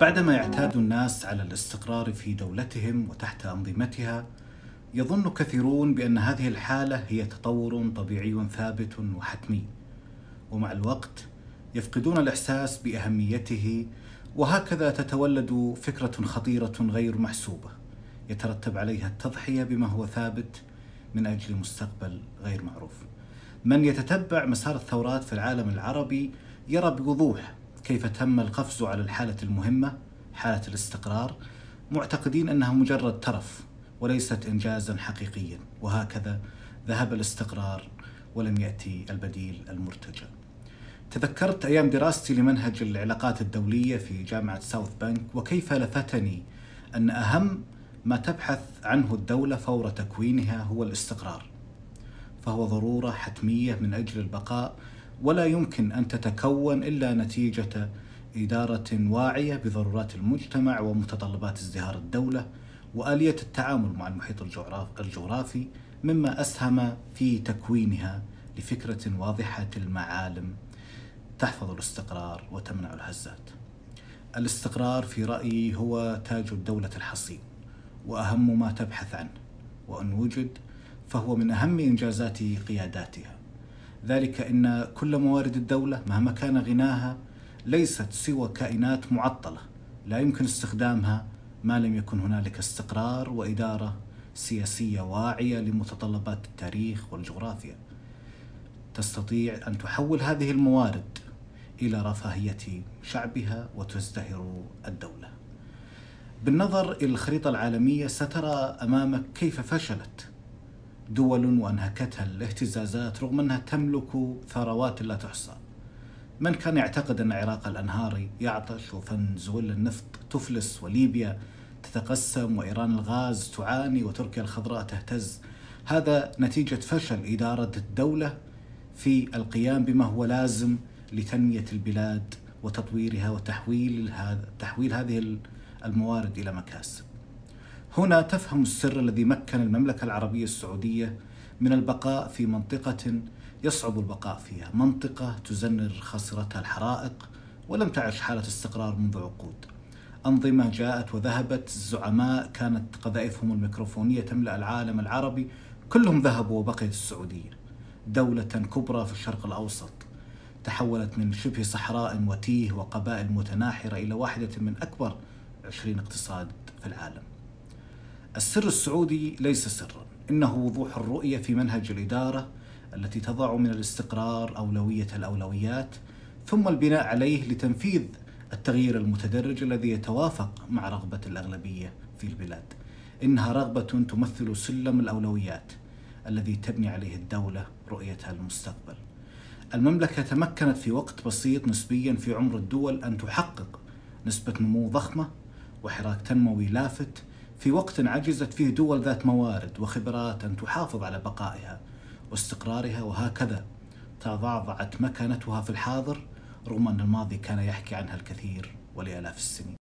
بعدما يعتاد الناس على الاستقرار في دولتهم وتحت أنظمتها يظن كثيرون بأن هذه الحالة هي تطور طبيعي ثابت وحتمي ومع الوقت يفقدون الإحساس بأهميته وهكذا تتولد فكرة خطيرة غير محسوبة يترتب عليها التضحية بما هو ثابت من أجل مستقبل غير معروف. من يتتبع مسار الثورات في العالم العربي يرى بوضوح كيف تم القفز على الحالة المهمة حالة الاستقرار معتقدين أنها مجرد ترف وليست انجازا حقيقيا وهكذا ذهب الاستقرار ولم يأتي البديل المرتجى. تذكرت أيام دراستي لمنهج العلاقات الدولية في جامعة ساوث بنك وكيف لفتني أن أهم ما تبحث عنه الدولة فور تكوينها هو الاستقرار. فهو ضرورة حتمية من أجل البقاء ولا يمكن أن تتكون إلا نتيجة إدارة واعية بضرورات المجتمع ومتطلبات ازدهار الدولة وآلية التعامل مع المحيط الجغرافي مما أسهم في تكوينها لفكرة واضحة المعالم تحفظ الاستقرار وتمنع الهزات. الاستقرار في رأيي هو تاج الدولة الحصين وأهم ما تبحث عنه وأن وجد فهو من أهم إنجازات قياداتها. ذلك إن كل موارد الدولة مهما كان غناها ليست سوى كائنات معطلة لا يمكن استخدامها ما لم يكن هنالك استقرار وإدارة سياسية واعية لمتطلبات التاريخ والجغرافيا. تستطيع أن تحول هذه الموارد إلى رفاهية شعبها وتزدهر الدولة. بالنظر إلى الخريطة العالمية سترى أمامك كيف فشلت دول وانهكتها الاهتزازات رغم أنها تملك ثروات لا تحصى. من كان يعتقد أن عراق الأنهار يعطش وفنزويلا النفط تفلس وليبيا تتقسم وإيران الغاز تعاني وتركيا الخضراء تهتز هذا نتيجة فشل إدارة الدولة في القيام بما هو لازم لتنمية البلاد وتطويرها وتحويل هذا تحويل هذه الموارد إلى مكاسب. هنا تفهم السر الذي مكن المملكة العربية السعودية من البقاء في منطقة يصعب البقاء فيها، منطقة تزنر خاصرتها الحرائق ولم تعش حالة استقرار منذ عقود. أنظمة جاءت وذهبت الزعماء كانت قذائفهم الميكروفونية تملأ العالم العربي كلهم ذهبوا وبقيت السعودية دولة كبرى في الشرق الأوسط تحولت من شبه صحراء وتيه وقبائل متناحرة إلى واحدة من أكبر عشرين اقتصاد في العالم السر السعودي ليس سرا إنه وضوح الرؤية في منهج الإدارة التي تضع من الاستقرار أولوية الأولويات ثم البناء عليه لتنفيذ التغيير المتدرج الذي يتوافق مع رغبة الأغلبية في البلاد. إنها رغبة تمثل سلم الأولويات الذي تبني عليه الدولة رؤيتها للمستقبل المملكة تمكنت في وقت بسيط نسبيا في عمر الدول أن تحقق نسبة نمو ضخمة وحراك تنموي لافت في وقت عجزت فيه دول ذات موارد وخبرات أن تحافظ على بقائها واستقرارها وهكذا تضعضعت مكانتها في الحاضر رغم أن الماضي كان يحكي عنها الكثير ولآلاف السنين.